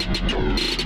Toast.